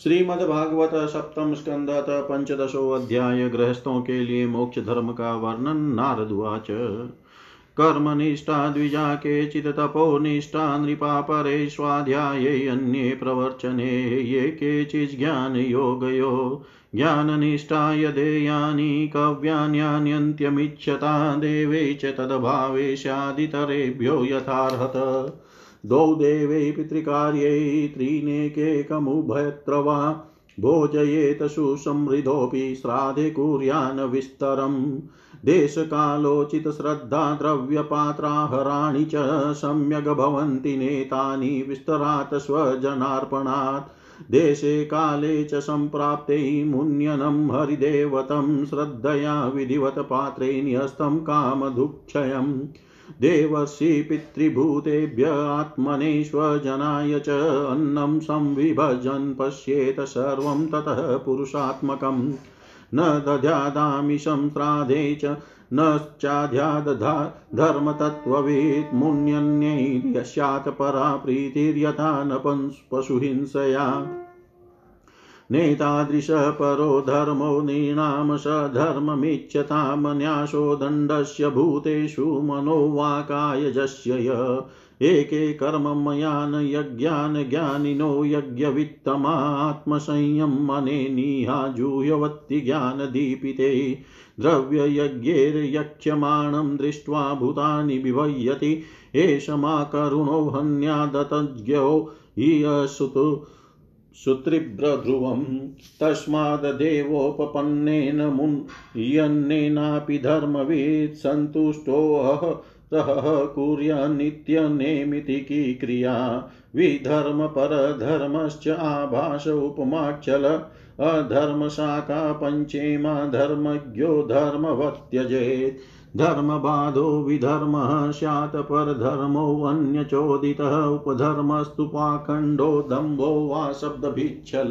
श्रीमद्भागवत सप्तम स्कंद पंचदशो अध्याय गृहस्थों के लिए मोक्ष धर्म का वर्णन नारदुवाच कर्मनिष्ठा द्विजा केचित् तपोनिष्ठा नृपा परे स्वाध्याये अन्ये प्रवर्चने, ये केचिज्ञानयोगयो ज्ञाननिष्ठा यदेयानि कव्यान्यान्यन्त्यमिच्छता देवे च तद्भावे स्यादितरेभ्यो यथार्हत। द्वौ देवै पितृकार्यै त्रीनेकेकमुभयत्र वा भोजयेत सुसमृद्धोऽपि श्राद्धे कुर्यान् विस्तरम्। देशकालोचितश्रद्धा द्रव्यपात्राहराणि च सम्यग् भवन्ति नेतानि विस्तरात् स्वजनार्पणात्। देशे काले च सम्प्राप्ते मुन्यनं हरिदेवतं श्रद्धया विधिवत पात्रे न्यस्तं कामदुःक्षयम् देवर्षि पितृभूतेभ्य आत्मने स्वजनाय च अन्नं संविभजन् पश्येत सर्वं ततः पुरुषात्मकम् न दध्यादामिषं श्राद्धे च, न चाध्यादधा धर्मतत्त्ववित् मुन्यन्यैर्यस्यात् परा प्रीतिर्यथा न पशुहिंसया नेतादृशः परो धर्मो नृणां स धर्ममिच्छतामन्यासो दण्डस्य भूतेषु मनोवाकायजस्य य। एके कर्ममयान् यज्ञान् ज्ञानिनो यज्ञवित्तमात्मसंयमनेनिहाजूयवत्ति ज्ञानदीपिते। द्रव्ययज्ञैर्यक्ष्यमाणं दृष्ट्वा भूतानि विभयति एष मा करुणो हन्यादतज्ञो ईयसुतु। सुत्रिभ्रध्रुवम् तस्माद्देवोपपन्नेन मुन्यन्नेनापि धर्मवित् सन्तुष्टोऽह रहः कुर्यान्नित्यनेमितिकी क्रिया। विधर्मपरधर्मश्च आभास उपमाक्षल अधर्मशाखा पञ्चेमा धर्मज्ञो धर्मवत्यजेत् धर्मबाधो विधर्मः स्यात् परधर्मोऽन्यचोदितः उपधर्मस्तु पाखण्डो दम्भो वा शब्दभिच्छल।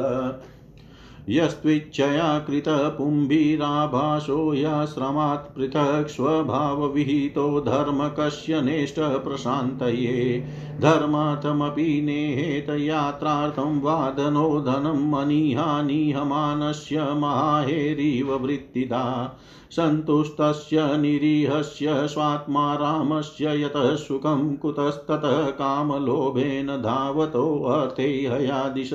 यस्त्विच्छया कृतपुम्भिराभासो याश्रमात् पृथक् स्वभावविहितो धर्म कस्य नेष्टः प्रशान्तये। धर्मार्थमपि नेहेत यात्रार्थं वादनो धनं मनिहानिहमानस्य माहेरिव वृत्तिदा। सन्तुष्टस्य निरीहस्य स्वात्मा रामस्य यतः सुखं कुतस्ततः कामलोभेन धावतोऽर्थे हयादिश।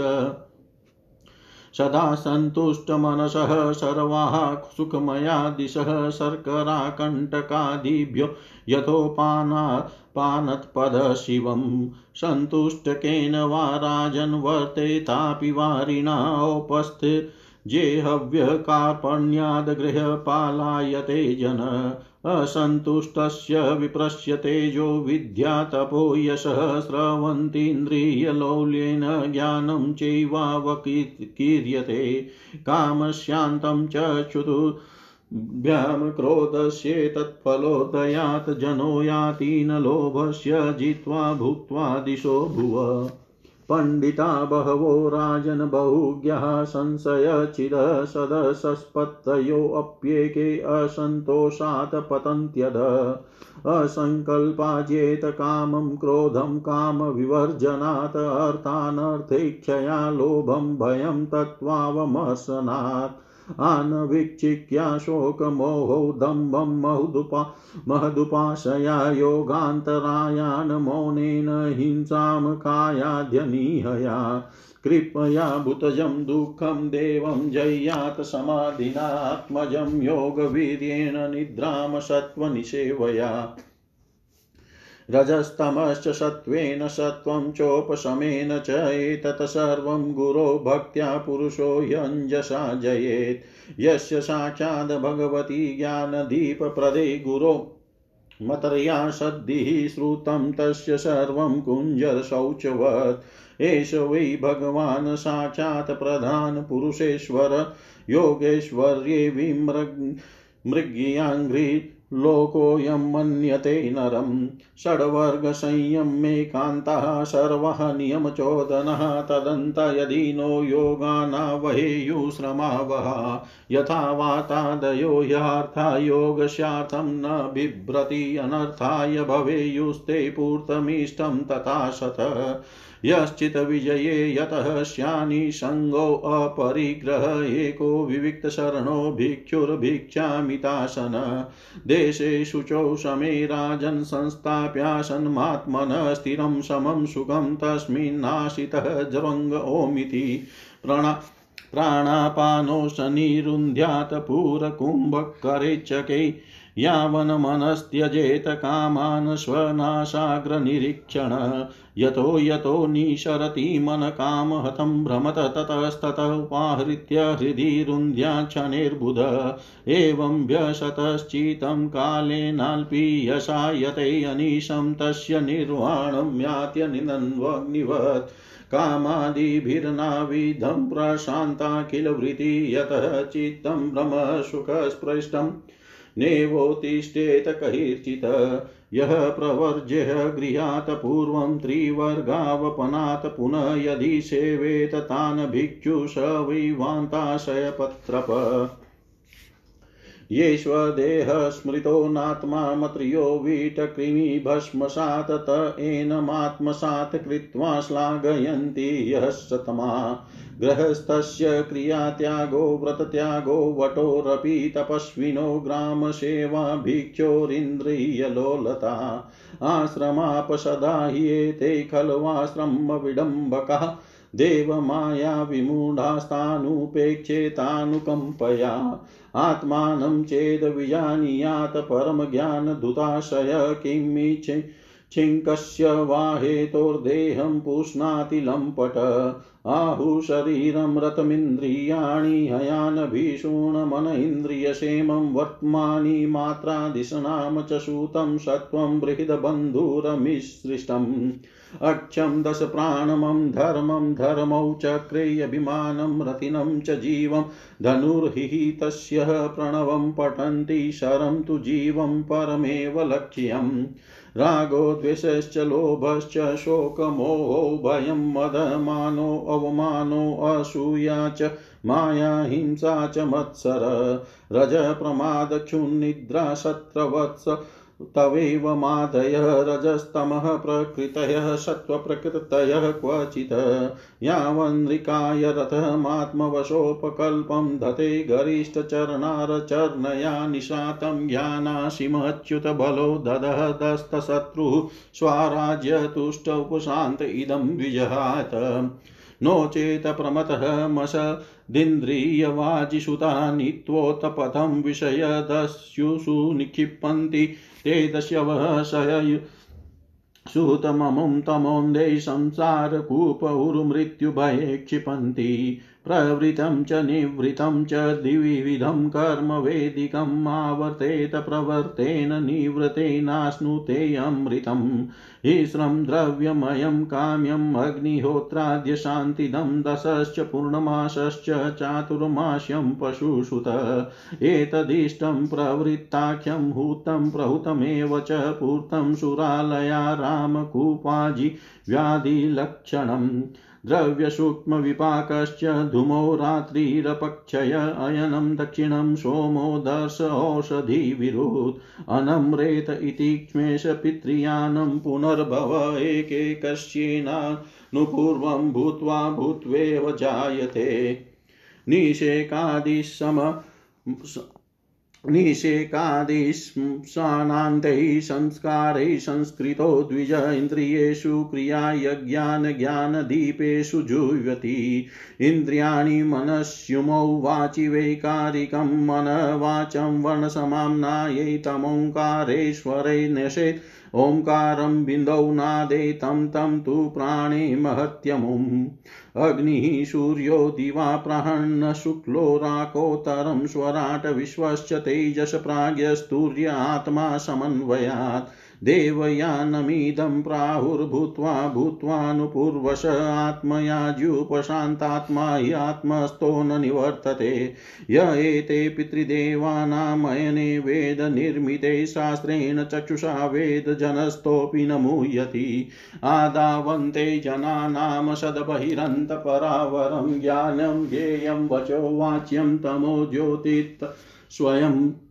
सदा सन्तुष्टमनसः सर्वाः सुखमया दिशः शर्कराकण्टकादिभ्यो यथोपाना पानत्पदशिवं सन्तुष्टकेन वा राजन् वर्तेतापि वारिणाोपस्थे जेहव्यकार्पण्याद्गृहपालायते जन असन्तुष्टस्य विप्रस्य तेजो विद्या तपो यशः स्रवन्तीन्द्रियलौल्येन ज्ञानं चैवावकीर्यते। कामशान्तं च चुतुभ्यां क्रोधस्येतत्फलोदयात् जनो याति न लोभस्य जित्वा भुक्त्वा दिशो भुव। पण्डिता बहवो राजन् बहुज्ञः संशयचिदः सदसस्पत्तयोऽप्येके असन्तोषात् पतन्त्यध। असङ्कल्पाजेत कामं क्रोधं कामविवर्जनात् अर्थानर्थेक्षया लोभं भयं तत्त्वावमर्शनात् आनवीक्षिक्या शोकमोहौ दम्भं महदुपा महदुपाशया योगान्तरायान् मौनेन हिंसां कायाध्यनिहया कृपया भूतजं दुःखं देवं जय्यात् समाधिनात्मजं योगवीर्येण निद्रां सत्त्वनिसेवया रजस्तमश्च सत्त्वेन सत्त्वं चोपशमेन च एतत् सर्वं गुरो भक्त्या पुरुषो यञ्जसा जयेत्। यस्य साक्षाद् भगवती ज्ञानदीपप्रदे गुरो मतर्या सद्धिः श्रुतं तस्य सर्वं कुञ्जरशौचवत् एष वै भगवान् साक्षात् प्रधानपुरुषेश्वर योगेश्वर्ये विमृग् मृग्याङ्घ्रि लोकोऽयं मन्यते नरं। षड्वर्गसंयमेकान्तः सर्वः नियमचोदनः। तदन्त यदि नो योगानावहेयुश्रमावः यथा वातादयो ह्यार्था योगस्यार्थं न बिभ्रति, अनर्थाय भवेयुस्ते पूर्तमीष्टं तथा शत। यश्चित् विजये यतः श्यानि सङ्गोऽपरिग्रह एको विविक्तशरणो भिक्षुर्भिक्षामितासन। देशे शुचौ समे राजन् संस्थाप्यासन्मात्मनः स्थिरं समं सुखं तस्मिन्नाशितः जरङ्ग ओमिति। प्रणा प्राणापानो पूरकुम्भकरेचकै यावन्मनस्त्यजेत कामान् स्वनाशाग्रनिरीक्षण यतो यतो निशरति मनकामहतं भ्रमत ततस्ततः उपाहृत्य हृदि रुन्ध्याक्षणैर्बुध एवं व्यशतश्चितं कालेनाल्पीयसायते अनिशं तस्य निर्वाणं यात्य निनन्वग्निवत्। कामादिभिर्नाविधं प्रशान्ताखिलवृत्ति, यतः चित्तं भ्रमसुखस्पृष्टम् नेवोत्तिष्ठेत कैर्चित् यः प्रवर्ज्यः गृहात् पूर्वं त्रिवर्गावपनात् पुनः यदि सेवेत तान् भिक्षुष वैवान्ताशयपत्रप। ये नात्मा मत्रियो वीटकृमि भस्मसात् त एनमात्मसात् कृत्वा श्लाघयन्ति यः सतमा गृहस्थस्य क्रियात्यागो, व्रतत्यागो, वटोरपि तपस्विनो ग्रामसेवा भिक्षोरिन्द्रियलोलता आश्रमापसदा ह्येते खल्वाश्रमविडम्बकः देवमायाविमूढास्तानुपेक्षेतानुकम्पया आत्मानं चेद्विजानीयात् परमज्ञानधुताशय किमिच्छे छिङ्कस्य वा हेतोर्देहं पुष्णाति लम्पट आहुशरीरं रतमिन्द्रियाणि हयानभीषूणमन इन्द्रियसेमं वर्त्मानि, मात्रादिशनाम च सूतं सत्त्वं बृहद्बन्धुरमिसृष्टम् अक्षं दशप्राणमं धर्मं धर्मौ चक्रेऽभिमानं रतिनं च जीवं धनुर्हितस्य प्रणवं पठन्ति शरं तु जीवं परमेव लक्ष्यम्। रागो द्वेषश्च, लोभश्च शोकमोहो भयं, मदमानो, अवमानो, असूया च, माया, हिंसा च, मत्सर रज प्रमादक्षुन्निद्रा सत्रवत्स तवैव मादयः रजस्तमः प्रकृतयः सत्त्वप्रकृतयः क्वचित्। यावन्नृकाय रथमात्मवशोपकल्पं धते गरिष्ठचरणारचर्णया निशातं ज्ञानाशिमच्युतबलो ददहदस्तशत्रुः स्वराज्यतुष्ट उपशान्त इदं द्विजहात्। नो चेत् प्रमतः मसदिन्द्रियवाजिषुता नित्वोत्पथं विषयदस्युषु निक्षिपन्ति दस्यवः शय सुतममुं तमोन्दे संसारकूपौर्मृत्युभये क्षिपन्ति प्रवृतं च निवृतं च द्विविधं कर्म वेदिकम् आवर्तेत प्रवर्तेन निवृतेनाश्नुते अमृतम् ईश्रं द्रव्यमयं काम्यम् अग्निहोत्राद्य शान्तिदं दशश्च पूर्णमासश्च चातुर्मास्यं पशुसुत। एतदिष्टं प्रवृत्ताख्यं हूतं प्रहुतमेव च पूर्तं सुरालया रामकूपाजि व्याधिलक्षणम् द्रव्यसूक्ष्मविपाकश्च धूमो रात्रिरपक्षय अयनं दक्षिणं सोमो दर्श ओषधिविरुत् अनम्रेत इति क्ष्मेश पितृयानं पुनर्भव एकैकस्येनानुपूर्वं भूत्वा भूत्वेव जायते। निषेकादिसम निषेकादिशानान्तैः संस्कारैः संस्कृतो द्विज इन्द्रियेषु क्रियायज्ञानज्ञानदीपेषु जुह्वति। इन्द्रियाणि मनस्युमौ वाचि वैकारिकं मनवाचं वर्णसमाम्नायै तमोङ्कारेश्वरै नशेत् ओङ्कारं बिन्दौ नादे तं तं तु प्राणे महत्यमुम्। अग्निः सूर्यो दिवा प्रहण शुक्लो राकोत्तरं स्वराट विश्वश्च तेजस प्राज्ञस्तूर्य आत्मा समन्वयात्। देवयानमिदं प्राहुर्भूत्वा भूत्वानुपूर्वश आत्मयाज्युपशान्तात्मा ह्यात्मस्थो न निवर्तते। य एते पितृदेवानामयने वेदनिर्मिते शास्त्रेण चक्षुषा वेदजनस्थोऽपि न मुह्यति। आदावन्ते जनानां सद्बहिरन्तपरावरं ज्ञानं, ज्ञेयं वचो वाच्यं तमो ज्योतित् स्वयं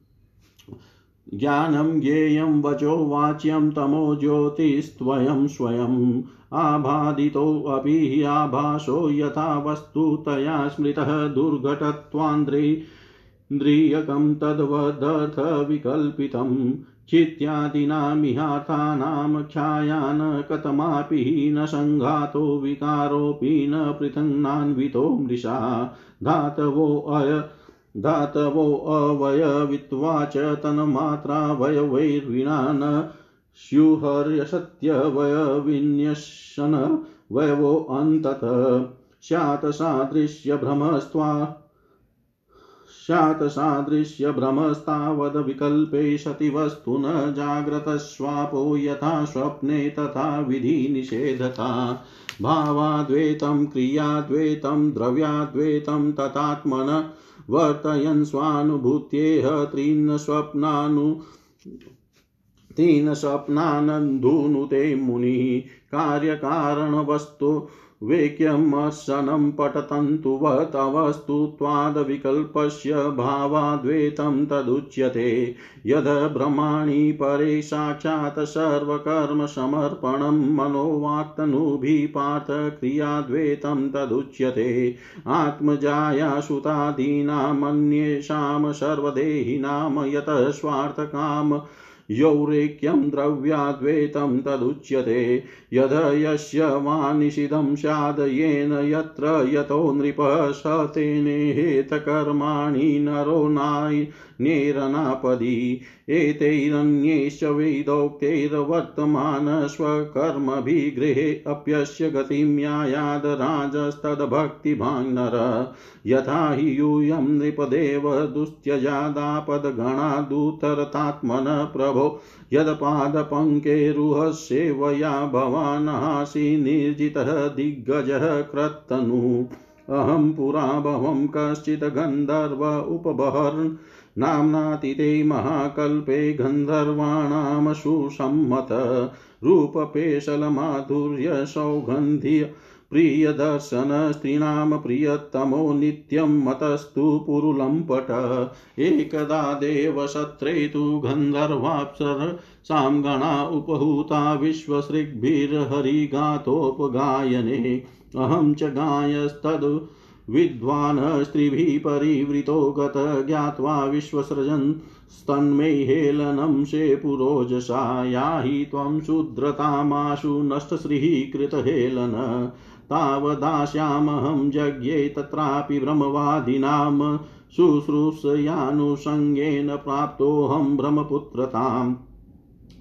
ज्ञानं ज्ञेयं वचो वाच्यं तमो ज्योतिस्त्वयं स्वयम्। आभादितोऽपि आभासो यथा वस्तुतया स्मृतः दुर्घटत्वान्द्रियकं तद्वदर्थविकल्पितम् चित्यादीनामिहार्थानां ख्यायान् कथमापि न सङ्घातो विकारोऽपि न पृथङ्नान्वितो मृषा। धातवो अय धातवो अवयवित्वा च तन्मात्रा वयवैर्विना न स्युहर्यसत्यवयविन्यशन, वयवो अन्तत। स्यात् सादृश्यभ्रमस्त्वा स्यात् सति वस्तु न जाग्रतस्वापो यथा स्वप्ने तथा विधिनिषेधता भावाद्वैतं, क्रियाद्वैतं, द्रव्याद्वैतं, तथात्मन वर्तयन् स्वानुभूत्येह त्रीन् स्वप्नानु तीन स्वप्नानन्धुनुते मुनिः कार्यकारणवस्तु वेक्यमशनं पठतन्तुवतवस्तुत्वादविकल्पस्य भावाद्वैतं तदुच्यते। यद् ब्रह्माणि परे साक्षात् सर्वकर्मसमर्पणं मनोवाक्तनुभिः पार्थ क्रियाद्वैतं तदुच्यते। आत्मजाया सुतादीनामन्येषां सर्वदेहिनां यतः स्वार्थकाम यौरेक्यं द्रव्याद्वैतं तदुच्यते। यद यस्य वा निषिधं स्याद्, येन यत्र यतो नृपः स तेनेहेतकर्माणि नरो नाय नेरनापदी। एतैरन्यैश्च वेदोक्तैर्वर्तमान स्वकर्मभिगृहे अप्यस्य गतिं यायाद राजस्तद्भक्तिभाङ् नर यथा हि यूयं नृपदेव दुस्त्यजादापदगणादुतरतात्मन प्रभो यत्पादपङ्केरुहस्येवया भवानासि निर्जितः दिग्गजः क्रत्तनु अहं पुरा भवं कश्चित् गन्धर्व उपबहर्। नाम्नातीते महाकल्पे गन्धर्वाणां सुसम्मत रूपपेशलमाधुर्यसौगन्ध्य प्रियदर्शन स्त्रीणां प्रियतमो नित्यं मतस्तु पुरुलम्पट एकदा देवसत्रे तु गन्धर्वाप्सरसां गणा उपहूता विश्वसृग्भिर्हरिगातोपगायने। अहं च गायस्तद् विद्वान् स्त्रीभिः परिवृतो गत ज्ञात्वा विश्वसृजन् स्तन्मे हेलनं शे पुरोजसा, याहि त्वं शूद्रतामाशु नष्टश्रीः कृतहेलन तावदास्यामहं यज्ञे तत्रापि ब्रह्मवादिनां, शुश्रूषयानुषङ्गेन प्राप्तोऽहं ब्रह्मपुत्रताम्।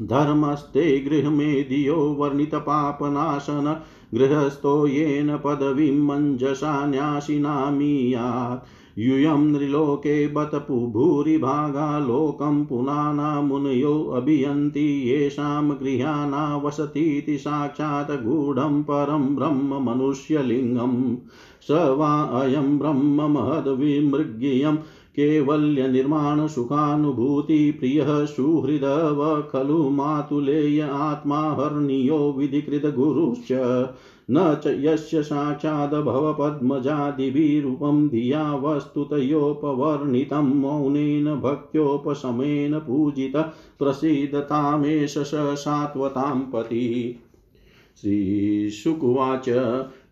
धर्मस्ते गृहमेधियो वर्णितपापनाशन, गृहस्थो येन पदवीं मञ्जसा न्यासिनामीयात्। यूयं नृलोके बत भूरिभागा लोकं पुनाना मुनयो अभियन्ति येषां गृहाणा वसतीति साक्षात् गूढं परं ब्रह्म मनुष्यलिङ्गम्। स वा अयं ब्रह्म महद्विमृग्यं कैवल्यनिर्माणसुखानुभूतिप्रियः सुहृदव खलु मातुलेय आत्मा हर्नियो विधिकृतगुरुश्च न च यस्य साक्षाद्भवपद्मजादिभिरूपं धिया वस्तुतयोपवर्णितं मौनेन भक्त्योपशमेन पूजितः प्रसीदतामेष स सात्वतां पति। श्रीशुकुवाच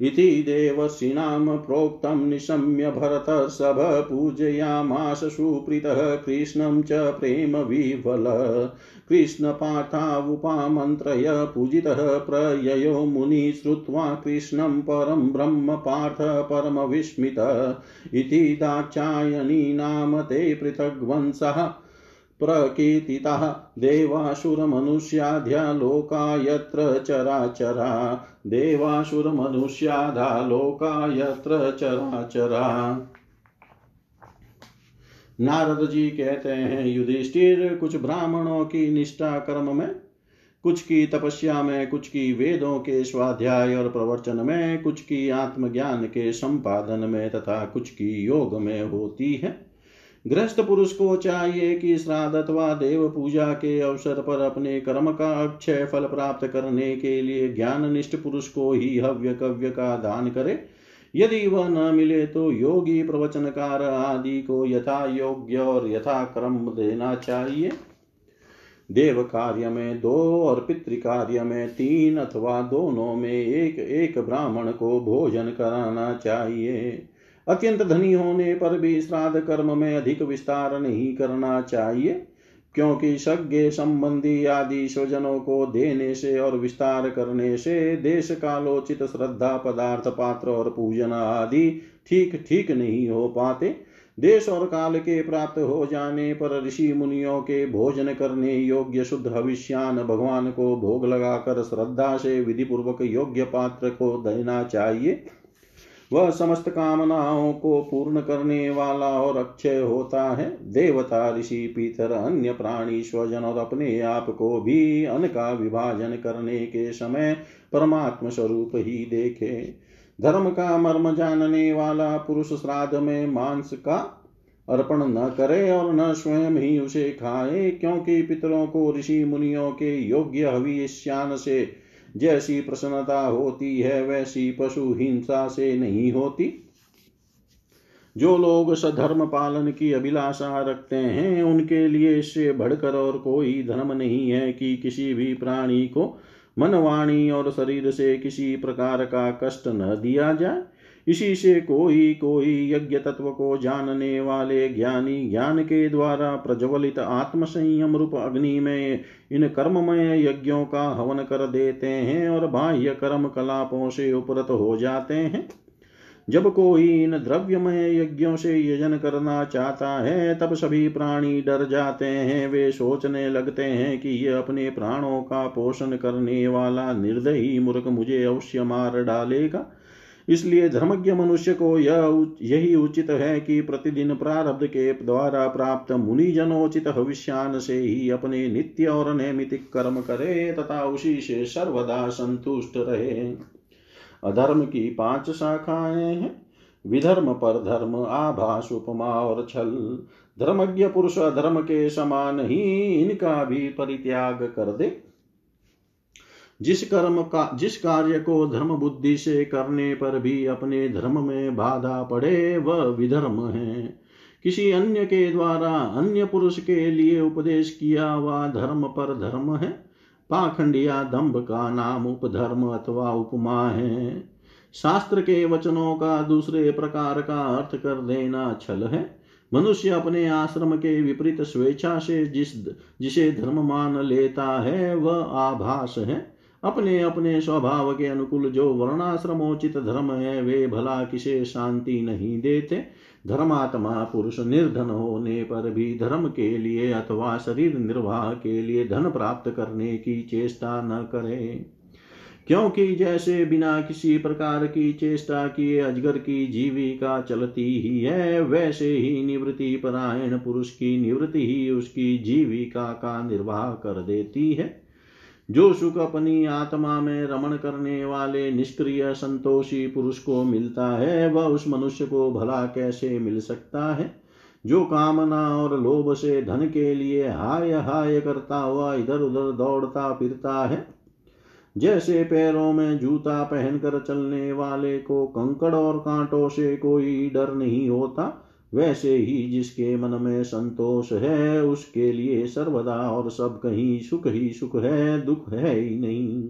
इति देवर्षीणां प्रोक्तं निशम्य भरतर्षभ पूजयामास सुप्रीतः कृष्णं च प्रेमविह्वल। कृष्णपाठावुपामन्त्रय पूजितः प्रययो मुनि श्रुत्वा कृष्णं परं ब्रह्म पार्थ परमविस्मित इति दाक्षायणी नाम ते पृथग्वंशः प्रकीर्तिताः देवासुरमनुष्याद्या लोका यत्र चराचरा देवासुरमनुष्याधा लोका यत्र चराचरा नारद जी कहते हैं, युधिष्ठिर, कुछ ब्राह्मणों की निष्ठा कर्म में, कुछ की तपस्या में, कुछ की वेदों के स्वाध्याय और प्रवचन में, कुछ की आत्मज्ञान के संपादन में तथा कुछ की योग में होती है। गृहस्थ पुरुष को चाहिए कि श्राद्ध अथवा देव पूजा के अवसर पर अपने कर्म का अक्षय फल प्राप्त करने के लिए ज्ञान निष्ठ पुरुष को ही हव्य कव्य का दान करे। यदि वह न मिले तो योगी प्रवचनकार आदि को यथा योग्य और यथा क्रम देना चाहिए। देव कार्य में दो और पितृ कार्य में तीन अथवा दोनों में एक एक ब्राह्मण को भोजन कराना चाहिए। अत्यंत धनी होने पर भी श्राद्ध कर्म में अधिक विस्तार नहीं करना चाहिए। क्योंकि सज्ञ संबंधी आदि स्वजनों को देने से और विस्तार करने से देश कालोचित श्रद्धा पदार्थ पात्र और पूजन आदि ठीक ठीक नहीं हो पाते। देश और काल के प्राप्त हो जाने पर ऋषि मुनियों के भोजन करने योग्य शुद्ध हविष्यान भगवान को भोग लगाकर श्रद्धा से विधि पूर्वक योग्य पात्र को देना चाहिए। वह समस्त कामनाओं को पूर्ण करने वाला और अक्षय होता है। देवता, ऋषि, पीतर, अन्य प्राणी, स्वजन और अपने आप को भी अन्न का विभाजन करने के समय परमात्म स्वरूप ही देखे। धर्म का मर्म जानने वाला पुरुष श्राद्ध में मांस का अर्पण न करे और न स्वयं ही उसे खाए, क्योंकि पितरों को ऋषि मुनियों के योग्य हविष्यान से जैसी प्रसन्नता होती है, वैसी पशु हिंसा से नहीं होती। जो लोग सधर्म पालन की अभिलाषा रखते हैं, उनके लिए इससे बढ़कर और कोई धर्म नहीं है कि किसी भी प्राणी को मनवाणी और शरीर से किसी प्रकार का कष्ट न दिया जाए। इसी से कोई कोई यज्ञ तत्व को जानने वाले ज्ञानी ज्ञान के द्वारा प्रज्वलित आत्म संयम रूप अग्नि में इन कर्ममय यज्ञों का हवन कर देते हैं और बाह्य कर्म कलापों से उपरत हो जाते हैं। जब कोई इन द्रव्यमय यज्ञों से यजन करना चाहता है, तब सभी प्राणी डर जाते हैं। वे सोचने लगते हैं कि यह अपने प्राणों का पोषण करने वाला निर्दयी मूर्ख मुझे अवश्य मार डालेगा। इसलिए धर्मज्ञ मनुष्य को यह यही उचित है कि प्रतिदिन प्रारब्ध के द्वारा प्राप्त मुनिजनोचित भविष्यान से ही अपने नित्य और नैमितिक कर्म करे तथा उसी से सर्वदा संतुष्ट रहे। अधर्म की पाँच शाखाएँ हैं। विधर्म पर धर्म, आभास, उपमा और छल। धर्मज्ञ पुरुष अधर्म के समान ही इनका भी परित्याग कर दे। जिस कर्म का, जिस कार्य को धर्म बुद्धि से करने पर भी अपने धर्म में बाधा पड़े, वह विधर्म है। किसी अन्य के द्वारा, अन्य पुरुष के लिए उपदेश किया हुआ धर्म पर धर्म है। पाखंडिया दंभ का नाम उपधर्म अथवा उपमा है। शास्त्र के वचनों का दूसरे प्रकार का अर्थ कर देना छल है। मनुष्य अपने आश्रम के विपरीत स्वेच्छा से जिस, जिसे धर्म मान लेता है, वह आभास है। अपने अपने स्वभाव के अनुकूल जो वर्णाश्रमोचित धर्म है, वे भला किसे शांति नहीं देते? धर्मात्मा पुरुष निर्धन होने पर भी धर्म के लिए अथवा शरीर निर्वाह के लिए धन प्राप्त करने की चेष्टा न करे। क्योंकि जैसे बिना किसी प्रकार की चेष्टा किए अजगर की जीविका चलती ही है, वैसे ही निवृत्ति परायण पुरुष की निवृत्ति ही उसकी जीविका का निर्वाह कर देती है। जो सुख अपनी आत्मा में रमण करने वाले निष्क्रिय संतोषी पुरुष को मिलता है, वह उस मनुष्य को भला कैसे मिल सकता है? जो कामना और लोभ से धन के लिए हाय हाय करता हुआ इधर उधर दौड़ता फिरता है, जैसे पैरों में जूता पहनकर चलने वाले को कंकड़ और कांटों से कोई डर नहीं होता वैसे ही जिसके मन में संतोष है, उसके लिए सर्वदा और सब कहीं सुख ही सुख है, दुख है ही नहीं।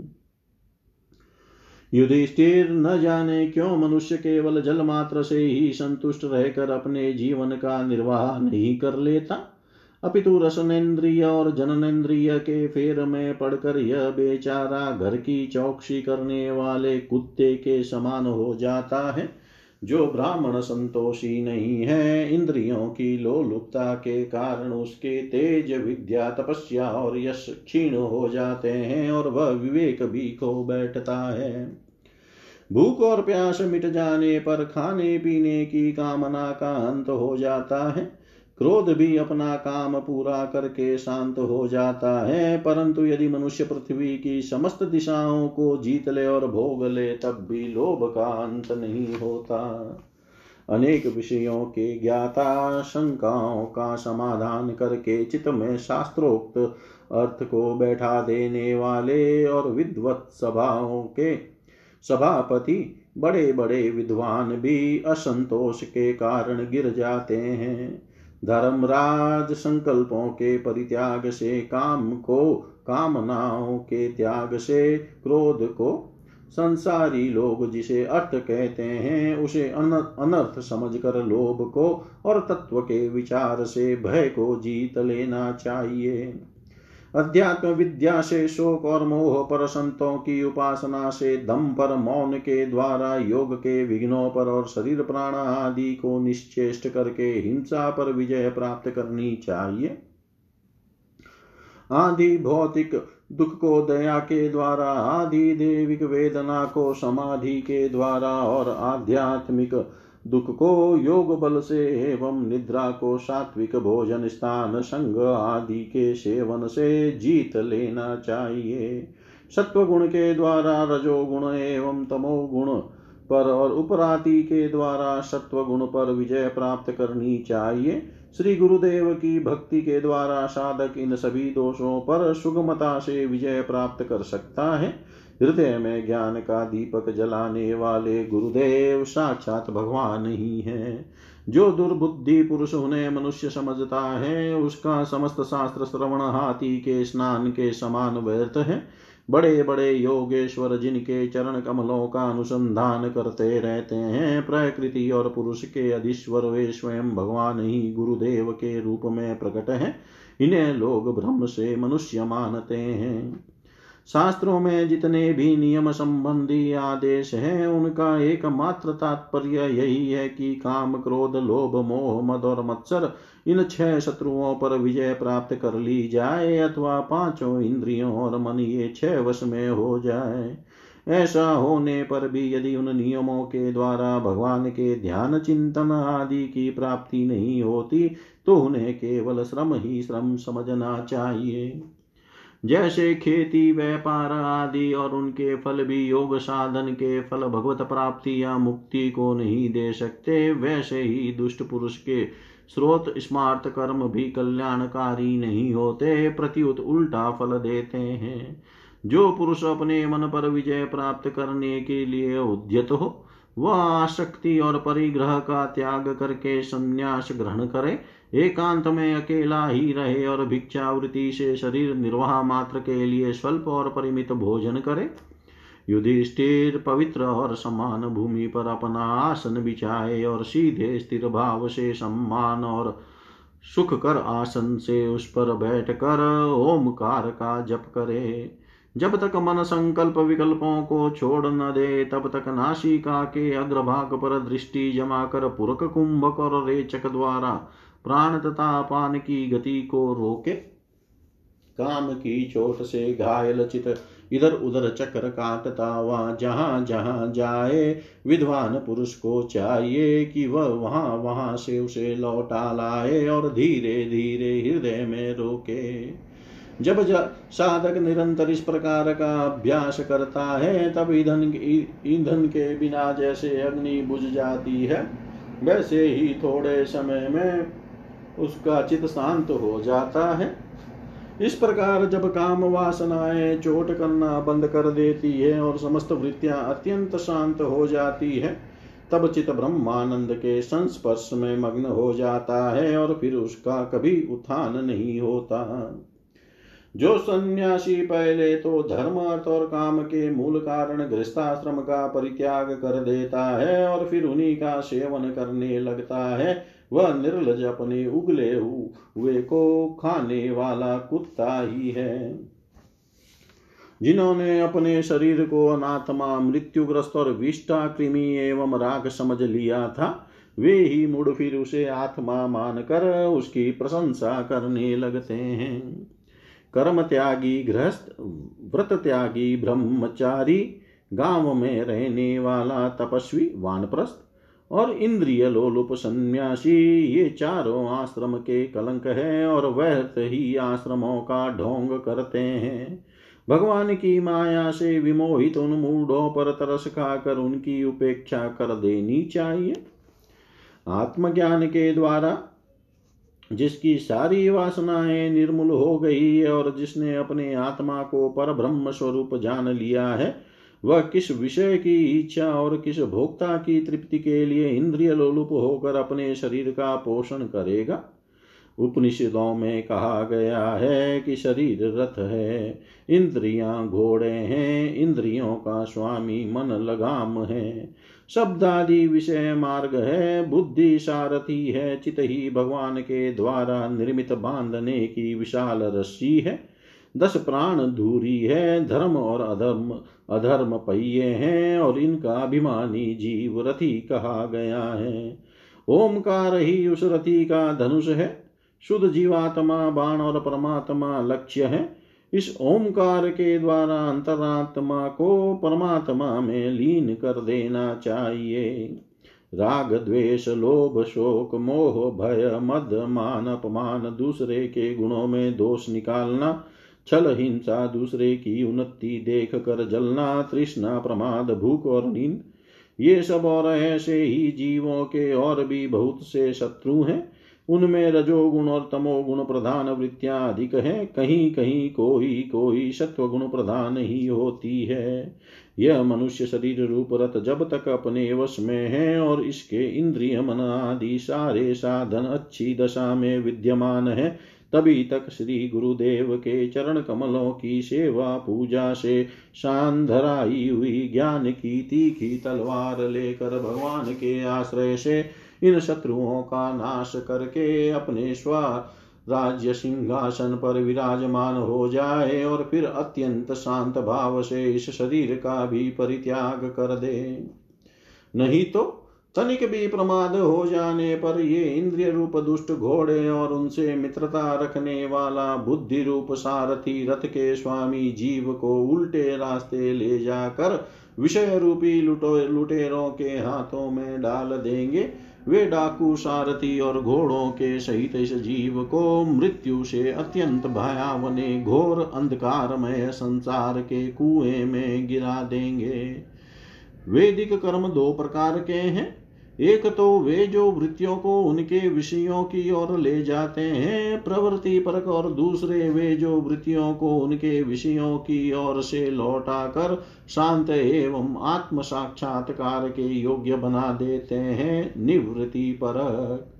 युधिष्ठिर न जाने क्यों मनुष्य केवल जल मात्र से ही संतुष्ट रहकर अपने जीवन का निर्वाह नहीं कर लेता? अपितु रसनेन्द्रिय और जननेन्द्रिय के फेर में पड़कर यह बेचारा घर की चौकसी करने वाले कुत्ते के समान हो जाता है। जो ब्राह्मण संतोषी नहीं है, इंद्रियों की लोलुपता के कारण उसके तेज विद्या तपस्या और यश क्षीण हो जाते हैं और वह विवेक भी खो बैठता है। भूख और प्यास मिट जाने पर खाने पीने की कामना का अंत हो जाता है। क्रोध भी अपना काम पूरा करके शांत हो जाता है, परंतु यदि मनुष्य पृथ्वी की समस्त दिशाओं को जीत ले और भोग ले, तब भी लोभ का अंत नहीं होता। अनेक विषयों के ज्ञाता शंकाओं का समाधान करके चित्त में शास्त्रोक्त अर्थ को बैठा देने वाले और विद्वत सभाओं के सभापति बड़े बड़े विद्वान भी असंतोष के कारण गिर जाते हैं। धर्मराज संकल्पों के परित्याग से, काम को, कामनाओं के त्याग से, क्रोध को, संसारी लोग जिसे अर्थ कहते हैं, उसे अनर्थ समझकर लोभ को और तत्व के विचार से भय को जीत लेना चाहिए। अध्यात्म विद्या से शोक और मोह पर संतों की उपासना से दम पर मौन के द्वारा योग के विघ्नों पर और शरीर प्राण आदि को निश्चेष्ट करके हिंसा पर विजय प्राप्त करनी चाहिए। आदि भौतिक दुख को दया के द्वारा, आदि देविक वेदना को समाधि के द्वारा और आध्यात्मिक दुख को योग बल से एवं निद्रा को सात्विक भोजन स्थान संग आदि के सेवन से जीत लेना चाहिए। सत्व गुण के द्वारा रजोगुण एवं तमो गुण पर और उपराति के द्वारा सत्व गुण पर विजय प्राप्त करनी चाहिए। श्री गुरुदेव की भक्ति के द्वारा साधक इन सभी दोषों पर सुगमता से विजय प्राप्त कर सकता है। हृदय में ज्ञान का दीपक जलाने वाले गुरुदेव साक्षात भगवान ही है। जो दुर्बुद्धि पुरुष उन्हें मनुष्य समझता है, उसका समस्त शास्त्र श्रवण हाथी के स्नान के समान व्यर्थ है। बड़े बड़े योगेश्वर जिनके चरण कमलों का अनुसंधान करते रहते हैं, प्रकृति और पुरुष के अधीश्वर वे स्वयं भगवान ही गुरुदेव के रूप में प्रकट है। इन्हें लोग ब्रह्म से मनुष्य मानते हैं। शास्त्रों में जितने भी नियम संबंधी आदेश हैं, उनका एकमात्र तात्पर्य यही है कि काम, क्रोध, लोभ, मोह, मद और मत्सर इन छह शत्रुओं पर विजय प्राप्त कर ली जाए अथवा पाँचों इंद्रियों और मन ये छह वश में हो जाए। ऐसा होने पर भी यदि उन नियमों के द्वारा भगवान के ध्यान, चिंतन आदि की प्राप्ति नहीं होती तो उन्हें केवल श्रम ही श्रम समझना चाहिए। जैसे खेती व्यापार आदि और उनके फल भी योग साधन के फल भगवत प्राप्ति या मुक्ति को नहीं दे सकते, वैसे ही दुष्ट पुरुष के स्रोत स्मार्त कर्म भी कल्याणकारी नहीं होते, प्रत्युत उल्टा फल देते हैं। जो पुरुष अपने मन पर विजय प्राप्त करने के लिए उद्यत हो, वह आसक्ति और परिग्रह का त्याग करके संन्यास ग्रहण करे एकांत में अकेला ही रहे और भिक्षावृत्ति से शरीर निर्वाह मात्र के लिए स्वल्प और परिमित भोजन करे। युधिष्ठिर पवित्र और समान भूमि पर अपना आसन बिछाए और सीधे स्थिर भाव से सम्मान और सुख कर आसन से उस पर बैठ कर ओमकार का जप करे। जब तक मन संकल्प विकल्पों को छोड़ न दे, तब तक नासिका के अग्रभाग पर दृष्टि जमा कर पुरक कुंभक और रेचक द्वारा प्राण तथा पान की गति को रोके, काम की चोट से घायल चित, इधर उधर चक्र काटता वह जहाँ जहाँ जाए, विद्वान पुरुष को चाहिए कि वह वहाँ वहाँ से उसे लौटा लाए और धीरे धीरे हृदय में रोके। जब साधक निरंतर इस प्रकार का अभ्यास करता है, तब ईंधन ईंधन के बिना जैसे अग्नि बुझ जाती है, वैसे ही थोड़े समय में उसका चित शांत हो जाता है। इस प्रकार जब काम वासनाएँ चोट करना बंद कर देती है और समस्त वृत्तियाँ अत्यंत शांत हो जाती है, तब चित ब्रह्मानंद के संस्पर्श में मग्न हो जाता है और फिर उसका कभी उत्थान नहीं होता। जो सन्यासी पहले तो धर्म, अर्थ और काम के मूल कारण गृहस्थाश्रम का परित्याग कर देता है और फिर उन्हीं का सेवन करने लगता है। वह निर्लज अपने उगले हुए को खाने वाला कुत्ता ही है। जिन्होंने अपने शरीर को अनात्मा, मृत्युग्रस्त और विष्टा कृमि एवं राग समझ लिया था, वे ही मुड़ फिर उसे आत्मा मानकर उसकी प्रशंसा करने लगते हैं। कर्म त्यागी गृहस्थ व्रत त्यागी ब्रह्मचारी, गाँव में रहने वाला तपस्वी, वानप्रस्थ और इंद्रिय लोलुप सन्यासी ये चारों आश्रम के कलंक है और व्यर्थ ही आश्रमों का ढोंग करते हैं। भगवान की माया से विमोहित उन मूढ़ों पर तरस खाकर उनकी उपेक्षा कर देनी चाहिए। आत्मज्ञान के द्वारा जिसकी सारी वासनाएँ निर्मूल हो गई और जिसने अपने आत्मा को पर ब्रह्म स्वरूप जान लिया है वह किस विषय की इच्छा और किस भोक्ता की तृप्ति के लिए इंद्रिय लोलुप होकर अपने शरीर का पोषण करेगा? उपनिषदों में कहा गया है कि शरीर रथ है, इंद्रियाँ घोड़े हैं, इंद्रियों का स्वामी मन लगाम है। शब्द आदि विषय मार्ग है, बुद्धि सारथी है, चित ही भगवान के द्वारा निर्मित बांधने की विशाल रस्सी है। दस प्राण धूरी है, धर्म और अधर्म अधर्म पहिए हैं और इनका अभिमानी जीव रथी कहा गया है। ओमकार ही उस रथी का धनुष है। शुद्ध जीवात्मा, बाण और परमात्मा लक्ष्य है। इस ओमकार के द्वारा अंतरात्मा को परमात्मा में लीन कर देना चाहिए। राग, द्वेष, लोभ, शोक, मोह, भय, मद, मान, अपमान, दूसरे के गुणों में दोष निकालना छल हिंसा दूसरे की उन्नति देख कर जलना, तृष्णा, प्रमाद, भूख और नींद। ये सब और ऐसे ही जीवों के और भी बहुत से शत्रु हैं। उनमें रजोगुण और तमोगुण प्रधान वृत्तियाँ अधिक है। कहीं कहीं कोई कोई सत्व गुण प्रधान ही होती है। यह मनुष्य शरीर रूप रथ जब तक अपने वश में है और इसके इंद्रिय मन आदि सारे साधन अच्छी दशा में विद्यमान है। तभी तक श्री गुरुदेव के चरण कमलों की सेवा पूजा से शांधराई हुई, ज्ञान की तीखी तलवार लेकर भगवान के आश्रय से इन शत्रुओं का नाश करके अपने स्व, राज्य सिंहासन पर विराजमान हो जाए और फिर अत्यंत शांत भाव से इस शरीर का भी परित्याग कर दे। नहीं तो तनिक भी प्रमाद हो जाने पर ये इंद्रिय रूप दुष्ट घोड़े और उनसे मित्रता रखने वाला बुद्धि रूप सारथी रथ के स्वामी जीव को उल्टे रास्ते ले जाकर विषय रूपी लुटो लुटेरों के हाथों में डाल देंगे। वे डाकू सारथी और घोड़ों के सहित इस जीव को मृत्यु से अत्यंत भयावने घोर अंधकारमय संसार के कुएँ में गिरा देंगे। वैदिक कर्म दो प्रकार के हैं। एक तो वे जो वृत्तियों को उनके विषयों की ओर ले जाते हैं प्रवृत्ति परक, और दूसरे वे जो वृत्तियों को उनके विषयों की ओर से लौटाकर शांत एवं आत्म साक्षात्कार के योग्य बना देते हैं, निवृत्ति परक।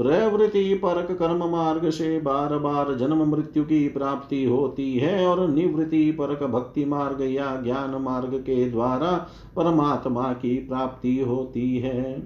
प्रवृत्ति परक कर्म मार्ग से बार बार जन्म मृत्यु की प्राप्ति होती है और निवृत्ति परक भक्ति मार्ग या ज्ञान मार्ग के द्वारा परमात्मा की प्राप्ति होती है।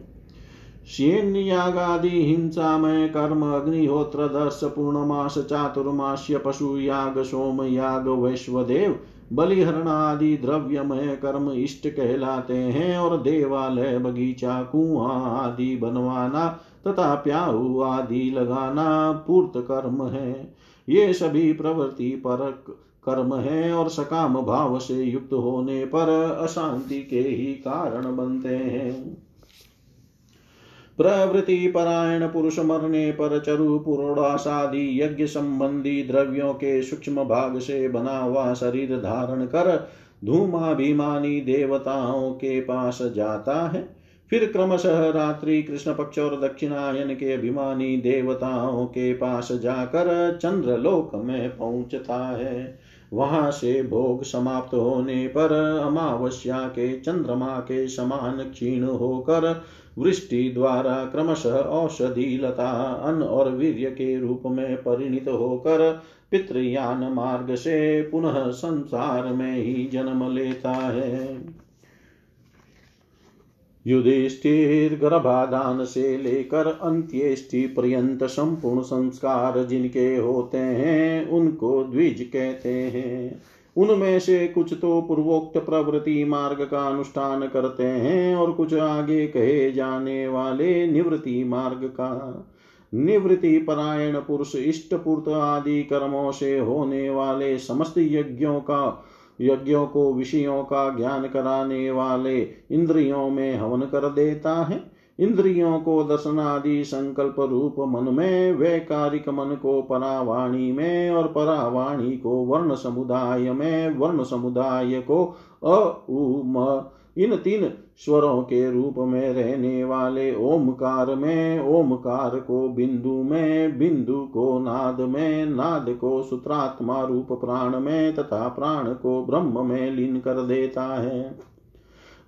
शेन यागादि हिंसामय कर्म अग्निहोत्र दर्श पूर्णमास चातुर्मास्य पशु याग सोम याग वैश्वदेव बलिहरण आदि द्रव्यमय कर्म इष्ट कहलाते हैं और देवालय बगीचा कुआ आदि बनवाना तथा प्याऊ आदि लगाना पूर्त कर्म है। ये सभी प्रवृत्ति पर कर्म है और सकाम भाव से युक्त होने पर अशांति के ही कारण बनते हैं। प्रवृत्ति परायण पुरुष मरने पर चरु पुरोडासादि यज्ञ संबंधी द्रव्यों के सूक्ष्म भाग से बना हुआ शरीर धारण कर धूमाभिमानी देवताओं के पास जाता है। फिर क्रमशः रात्रि कृष्ण पक्ष और दक्षिणायन के अभिमानी देवताओं के पास जाकर चंद्रलोक में पहुँचता है। वहाँ से भोग समाप्त होने पर अमावस्या के चंद्रमा के समान क्षीण होकर वृष्टि द्वारा क्रमशः औषधि, लता, अन्न और वीर्य के रूप में परिणित होकर पितृयान मार्ग से पुनः संसार में ही जन्म लेता है। युधिष्ठिर गर्भाधान से लेकर अंत्येष्टि पर्यंत संपूर्ण संस्कार जिनके होते हैं, उनको द्विज कहते हैं। उनमें से कुछ तो पूर्वोक्त प्रवृत्ति मार्ग का अनुष्ठान करते हैं और कुछ आगे कहे जाने वाले निवृत्ति मार्ग का। निवृत्ति परायण पुरुष इष्ट पूर्त आदि कर्मों से होने वाले समस्त यज्ञों का यज्ञों को, विषयों का ज्ञान कराने वाले इंद्रियों में हवन कर देता है। इंद्रियों को दर्शनादि संकल्प रूप मन में, वैकारिक मन को परावाणी में और परावाणी को वर्ण समुदाय में, वर्ण समुदाय को अ इन तीन स्वरों के रूप में रहने वाले ओमकार में, ओमकार को बिंदु में, बिंदु को नाद में, नाद को सूत्रात्मा रूप प्राण में तथा प्राण को ब्रह्म में लीन कर देता है।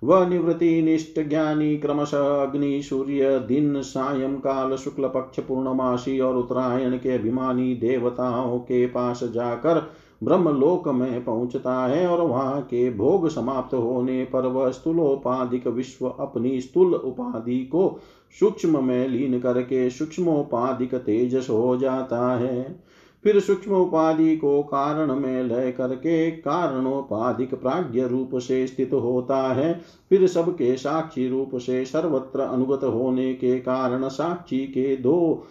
वह निवृत्ति निष्ठ ज्ञानी क्रमशः अग्नि, सूर्य, दिन, सायं, काल, शुक्ल पक्ष, पूर्णमासी और उत्तरायण के अभिमानी देवताओं के पास जाकर ब्रह्मलोक में पहुँचता है और वहाँ के भोग समाप्त होने पर वह स्थूलोपाधिक विश्व अपनी स्थूल उपाधि को सूक्ष्म में लीन करके सूक्ष्मोपाधिक तेजस हो जाता है। फिर सूक्ष्म उपाधि को कारण में लय करके कारणोपाधिक प्राज्ञ रूप से स्थित होता है। फिर सबके साक्षी रूप से सर्वत्र अनुगत होने के कारण साक्षी के दो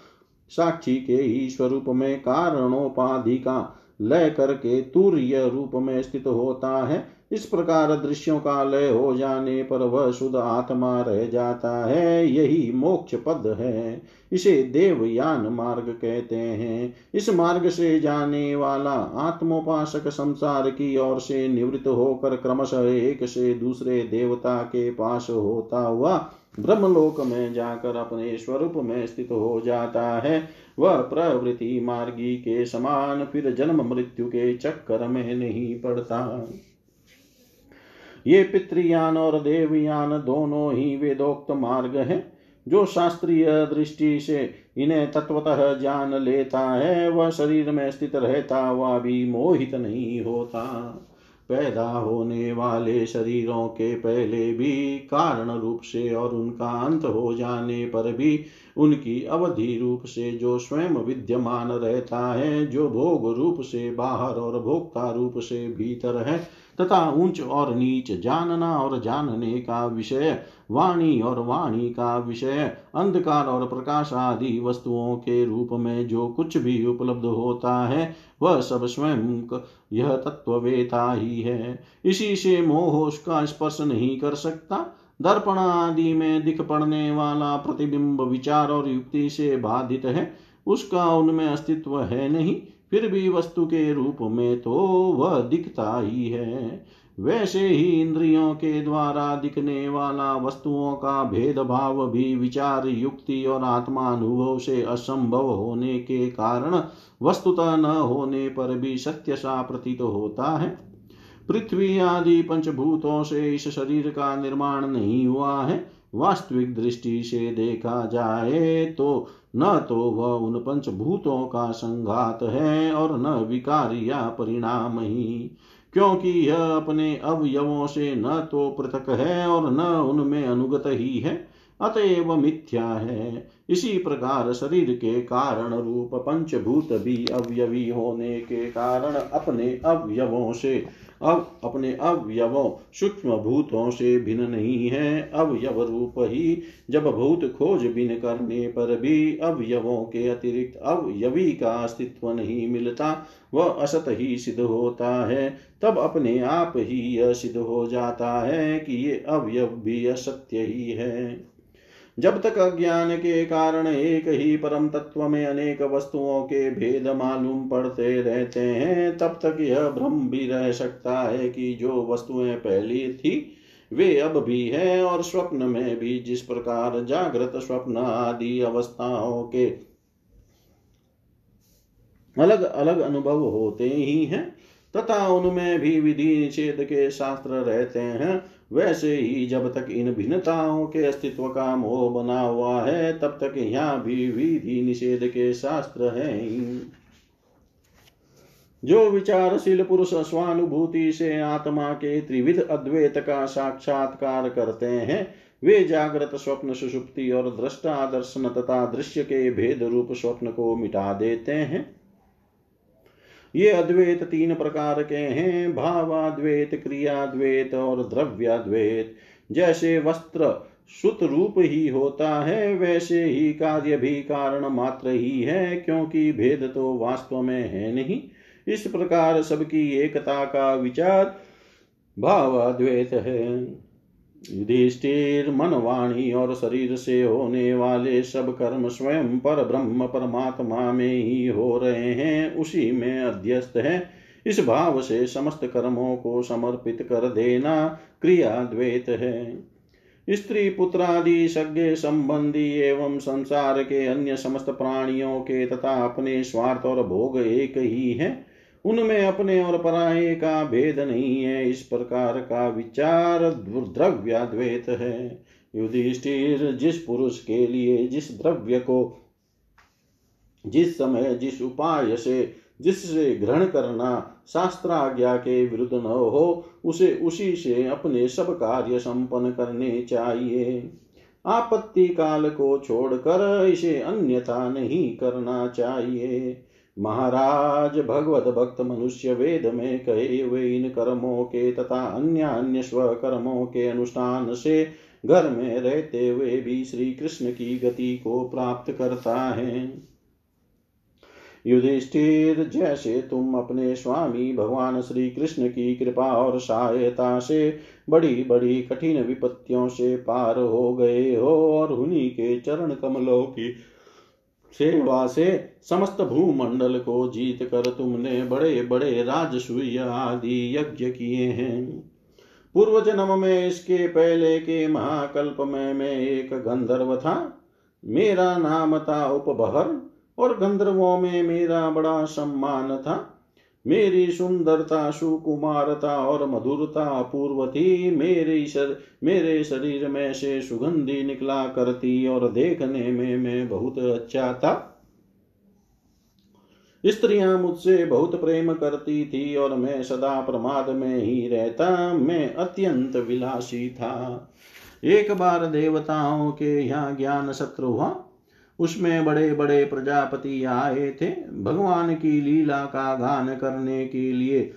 साक्षी के ही स्वरूप में कारणोपाधि का लय करके तूर्य रूप में स्थित होता है। इस प्रकार दृश्यों का लय हो जाने पर वह शुद्ध आत्मा रह जाता है। यही मोक्ष पद है। इसे देवयान मार्ग कहते हैं। इस मार्ग से जाने वाला आत्मोपासक संसार की ओर से निवृत्त होकर क्रमशः एक से दूसरे देवता के पास होता हुआ ब्रह्मलोक में जाकर अपने स्वरूप में स्थित हो जाता है। वह प्रवृत्ति मार्गी के समान, फिर जन्म मृत्यु के चक्कर में नहीं पड़ता। ये पितृयान और देवयान दोनों ही वेदोक्त मार्ग हैं। जो शास्त्रीय दृष्टि से इन्हें तत्वतः जान लेता है, वह शरीर में स्थित रहता हुआ भी मोहित नहीं होता। पैदा होने वाले शरीरों के पहले भी कारण रूप से और उनका अंत हो जाने पर भी उनकी अवधि रूप से जो स्वयं विद्यमान रहता है, जो भोग रूप से बाहर और भोक्ता रूप से भीतर है तथा ऊंच और नीच जानना और जानने का विषय, वाणी और वाणी का विषय, अंधकार और प्रकाश आदि वस्तुओं के रूप में जो कुछ भी उपलब्ध होता है, वह सब स्वयं यह तत्ववेता ही है। इसी से मोह उसका स्पर्श नहीं कर सकता। दर्पण आदि में दिख पड़ने वाला प्रतिबिंब विचार और युक्ति से बाधित है। उसका उनमें अस्तित्व है नहीं। फिर भी वस्तु के रूप में तो वह दिखता ही है। वैसे ही इंद्रियों के द्वारा दिखने वाला वस्तुओं का भेदभाव भी विचार युक्ति और आत्मानुभव से असंभव होने के कारण वस्तुतः न होने पर भी सत्य सा प्रतीत तो होता है। पृथ्वी आदि पंचभूतों से इस शरीर का निर्माण नहीं हुआ है। वास्तविक दृष्टि से देखा जाए तो न तो वह उन पंचभूतों का संघात है और न विकार या परिणाम ही, क्योंकि यह अपने अवयवों से न तो पृथक है और न उनमें अनुगत ही है, अतएव मिथ्या है। इसी प्रकार शरीर के कारण रूप पंचभूत भी अवयवी होने के कारण अपने अवयवों से अब अपने अवयवों सूक्ष्म भूतों से भिन्न नहीं है। अवयव रूप ही जब भूत खोज बिन करने पर भी अवयवों के अतिरिक्त अवयवी का अस्तित्व नहीं मिलता, वह असत ही सिद्ध होता है। तब अपने आप ही यह सिद्ध हो जाता है कि ये अवयव भी असत्य ही है। जब तक अज्ञान के कारण एक ही परम तत्व में अनेक वस्तुओं के भेद मालूम पड़ते रहते हैं, तब तक यह भ्रम भी रह सकता है कि जो वस्तुएँ पहली थी, वे अब भी है और स्वप्न में भी जिस प्रकार जागृत स्वप्न आदि अवस्थाओं के अलग अलग अनुभव होते ही हैं तथा उनमें भी विधि निषेध के शास्त्र रहते हैं। वैसे ही जब तक इन भिन्नताओं के अस्तित्व का मोह बना हुआ है, तब तक यहाँ भी विधि निषेध के शास्त्र हैं जो विचारशील पुरुष स्वानुभूति से आत्मा के त्रिविध अद्वैत का साक्षात्कार करते हैं, वे जागृत स्वप्न सुषुप्ति और दृष्टा दर्शन तथा दृश्य के भेद रूप स्वप्न को मिटा देते हैं। ये अद्वैत तीन प्रकार के हैं, भावाद्वैत, क्रियाद्वैत और द्रव्याद्वैत। जैसे वस्त्र सुत रूप ही होता है, वैसे ही कार्य भी कारण मात्र ही है, क्योंकि भेद तो वास्तव में है नहीं। इस प्रकार सबकी एकता का विचार भावाद्वैत है। युधिष्ठिर मन वाणी और शरीर से होने वाले सब कर्म स्वयं पर ब्रह्म परमात्मा में ही हो रहे हैं, उसी में अध्यस्त है। इस भाव से समस्त कर्मों को समर्पित कर देना क्रिया द्वैत है। स्त्री पुत्रादि सज्ञ संबंधी एवं संसार के अन्य समस्त प्राणियों के तथा अपने स्वार्थ और भोग एक ही है। उनमें अपने और पराये का भेद नहीं है। इस प्रकार का विचार द्रव्याद्वैत है। युधिष्ठिर जिस पुरुष के लिए, जिस द्रव्य को, जिस समय, जिस उपाय से, जिससे ग्रहण करना शास्त्राज्ञा के विरुद्ध न हो, उसे उसी से अपने सब कार्य संपन्न करने चाहिए। आपत्ति काल को छोड़कर इसे अन्यथा नहीं करना चाहिए। महाराज भगवत भक्त मनुष्य वेद में कहे हुए इन कर्मों के तथा अन्य अन्य स्व कर्मों के अनुष्ठान से घर में रहते हुए भी श्री कृष्ण की गति को प्राप्त करता है। युधिष्ठिर, जैसे तुम अपने स्वामी भगवान श्री कृष्ण की कृपा और सहायता से बड़ी बड़ी कठिन विपत्तियों से पार हो गए हो और उन्हीं के चरण कमलों की सेवा से समस्त भूमंडल को जीत कर तुमने बड़े बड़े राजसूय आदि यज्ञ किए हैं। पूर्व जन्म में इसके पहले के महाकल्प में मैं एक गंधर्व था। मेरा नाम था उपबहर और गंधर्वों में मेरा बड़ा सम्मान था। मेरी सुंदरता सुकुमारता और मधुरता अपूर्व थी। मेरे शर, मेरे शरीर में से सुगंधी निकला करती और देखने में मैं बहुत अच्छा था। स्त्रियाँ मुझसे बहुत प्रेम करती थी और मैं सदा प्रमाद में ही रहता। मैं अत्यंत विलासी था। एक बार देवताओं के यहाँ ज्ञान सत्र हुआ। उसमें बड़े बड़े प्रजापति आए थे भगवान की लीला का गान करने के लिए।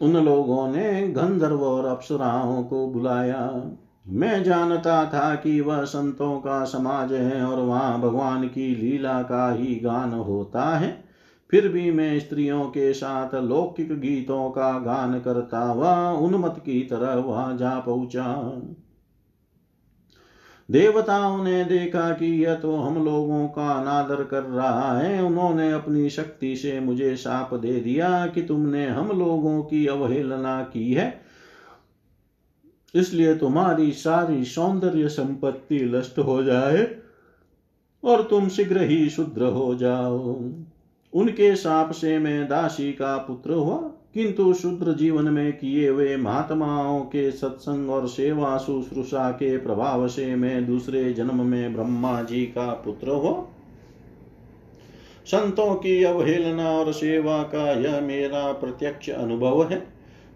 उन लोगों ने गंधर्व और अप्सराओं को बुलाया। मैं जानता था कि वह संतों का समाज है और वहाँ भगवान की लीला का ही गान होता है। फिर भी मैं स्त्रियों के साथ लौकिक गीतों का गान करता हुआ उन्मत की तरह वहाँ जा पहुँचा। देवताओं ने देखा कि यह तो हम लोगों का अनादर कर रहा है। उन्होंने अपनी शक्ति से मुझे साप दे दिया कि तुमने हम लोगों की अवहेलना की है। इसलिए तुम्हारी सारी सौंदर्य संपत्ति नष्ट हो जाए और तुम शीघ्र ही शुद्र हो जाओ। उनके साप से मैं दासी का पुत्र हुआ। किंतु शुद्र जीवन में किए हुए महात्माओं के सत्संग और सेवा शुश्रूषा के प्रभाव से मैं दूसरे जन्म में ब्रह्मा जी का पुत्र हो। संतों की अवहेलना और सेवा का यह मेरा प्रत्यक्ष अनुभव है।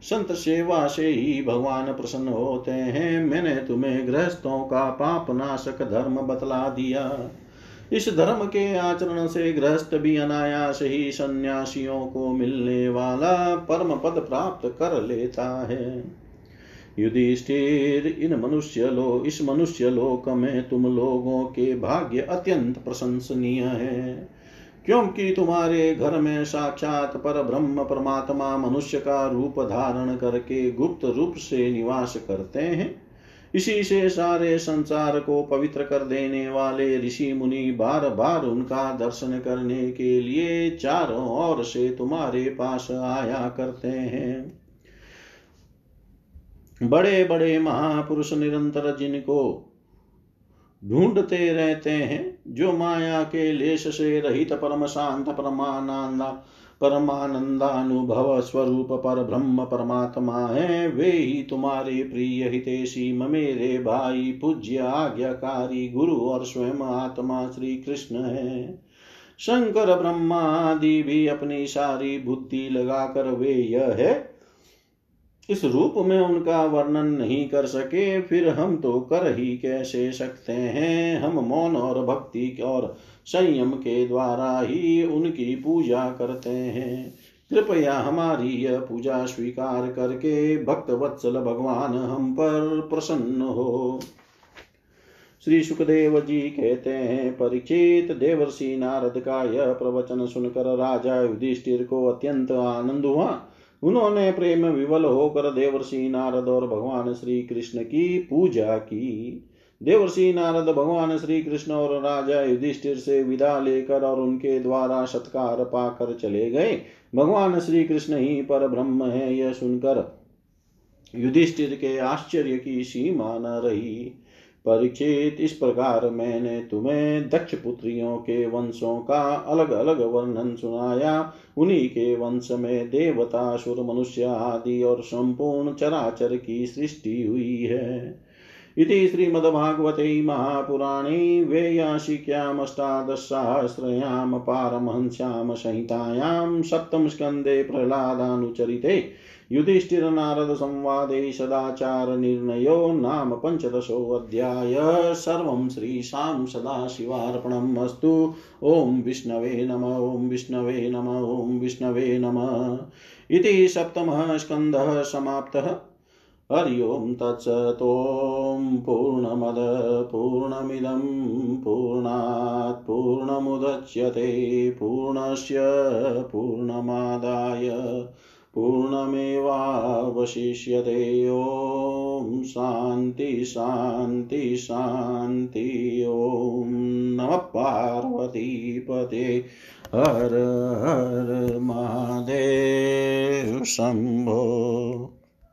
संत सेवा से ही भगवान प्रसन्न होते हैं। मैंने तुम्हें गृहस्थों का पाप नाशक धर्म बतला दिया। इस धर्म के आचरण से गृहस्थ भी अनायास ही सन्यासियों को मिलने वाला परम पद प्राप्त कर लेता है। युधिष्ठिर, इन मनुष्य लो, इस मनुष्य लोक में तुम लोगों के भाग्य अत्यंत प्रशंसनीय है। क्योंकि तुम्हारे घर में साक्षात पर ब्रह्म परमात्मा मनुष्य का रूप धारण करके गुप्त रूप से निवास करते हैं इसी से सारे संसार को पवित्र कर देने वाले ऋषि मुनि बार बार उनका दर्शन करने के लिए चारों ओर से तुम्हारे पास आया करते हैं। बड़े बड़े महापुरुष निरंतर जिनको ढूंढते रहते हैं, जो माया के लेश से रहित परम शांत परमानंदा परमानंदानुभव स्वरूप पर ब्रह्म परमात्मा है, वे ही तुम्हारे प्रिय हितेशी मेरे भाई, पूज्य, आज्ञाकारी, गुरु और स्वयं आत्मा श्री कृष्ण है। शंकर ब्रह्मा आदि भी अपनी सारी बुद्धि लगाकर वे यह है इस रूप में उनका वर्णन नहीं कर सके, फिर हम तो कर ही कैसे सकते हैं? हम मौन और भक्ति और संयम के द्वारा ही उनकी पूजा करते हैं। कृपया हमारी यह पूजा स्वीकार करके भक्त वत्सल भगवान हम पर प्रसन्न हो। श्री सुखदेव जी कहते हैं, परिचित देवर्षि नारद का यह प्रवचन सुनकर राजा युधिष्ठिर को अत्यंत आनंद हुआ। उन्होंने प्रेम विवल होकर देवर्षि नारद और भगवान श्री कृष्ण की पूजा की। देवर्षि नारद भगवान श्री कृष्ण और राजा युधिष्ठिर से विदा लेकर और उनके द्वारा सत्कार पाकर चले गए। भगवान श्री कृष्ण ही पर ब्रह्म है, यह सुनकर युधिष्ठिर के आश्चर्य की सीमा न रही। परीक्षित इस प्रकार मैंने तुम्हें दक्ष पुत्रियों के वंशों का अलग अलग वर्णन सुनाया। उन्हीं के वंश में देवता, सुर, मनुष्य आदि और संपूर्ण चराचर की सृष्टि हुई है। इति श्रीमद्भागवते महापुराणे वेयाशिक्यामष्टादशसहस्रयां पारमहंस्यां संहितायां सप्तमस्कन्धे प्रह्लादानुचरिते युधिष्ठिरनारदसंवादे सदाचारनिर्णयो नाम पञ्चदशोऽध्याय सर्वं श्रीशां सदाशिवार्पणम् अस्तु ॐ विष्णवे नम, ॐ विष्णवे नम, ॐ विष्णवे नम। इति सप्तमः स्कन्धः समाप्तः। हरि ओं पूर्णमद, पूर्णमिदं पूर्णात् पूर्णमुदच्यते, पूर्णस्य पूर्णमादाय। पूर्णमेवावशिष्यते। ॐ शान्ति शान्ति शान्ति। ॐ नमः पार्वतीपते। हर हर महादेव शम्भो।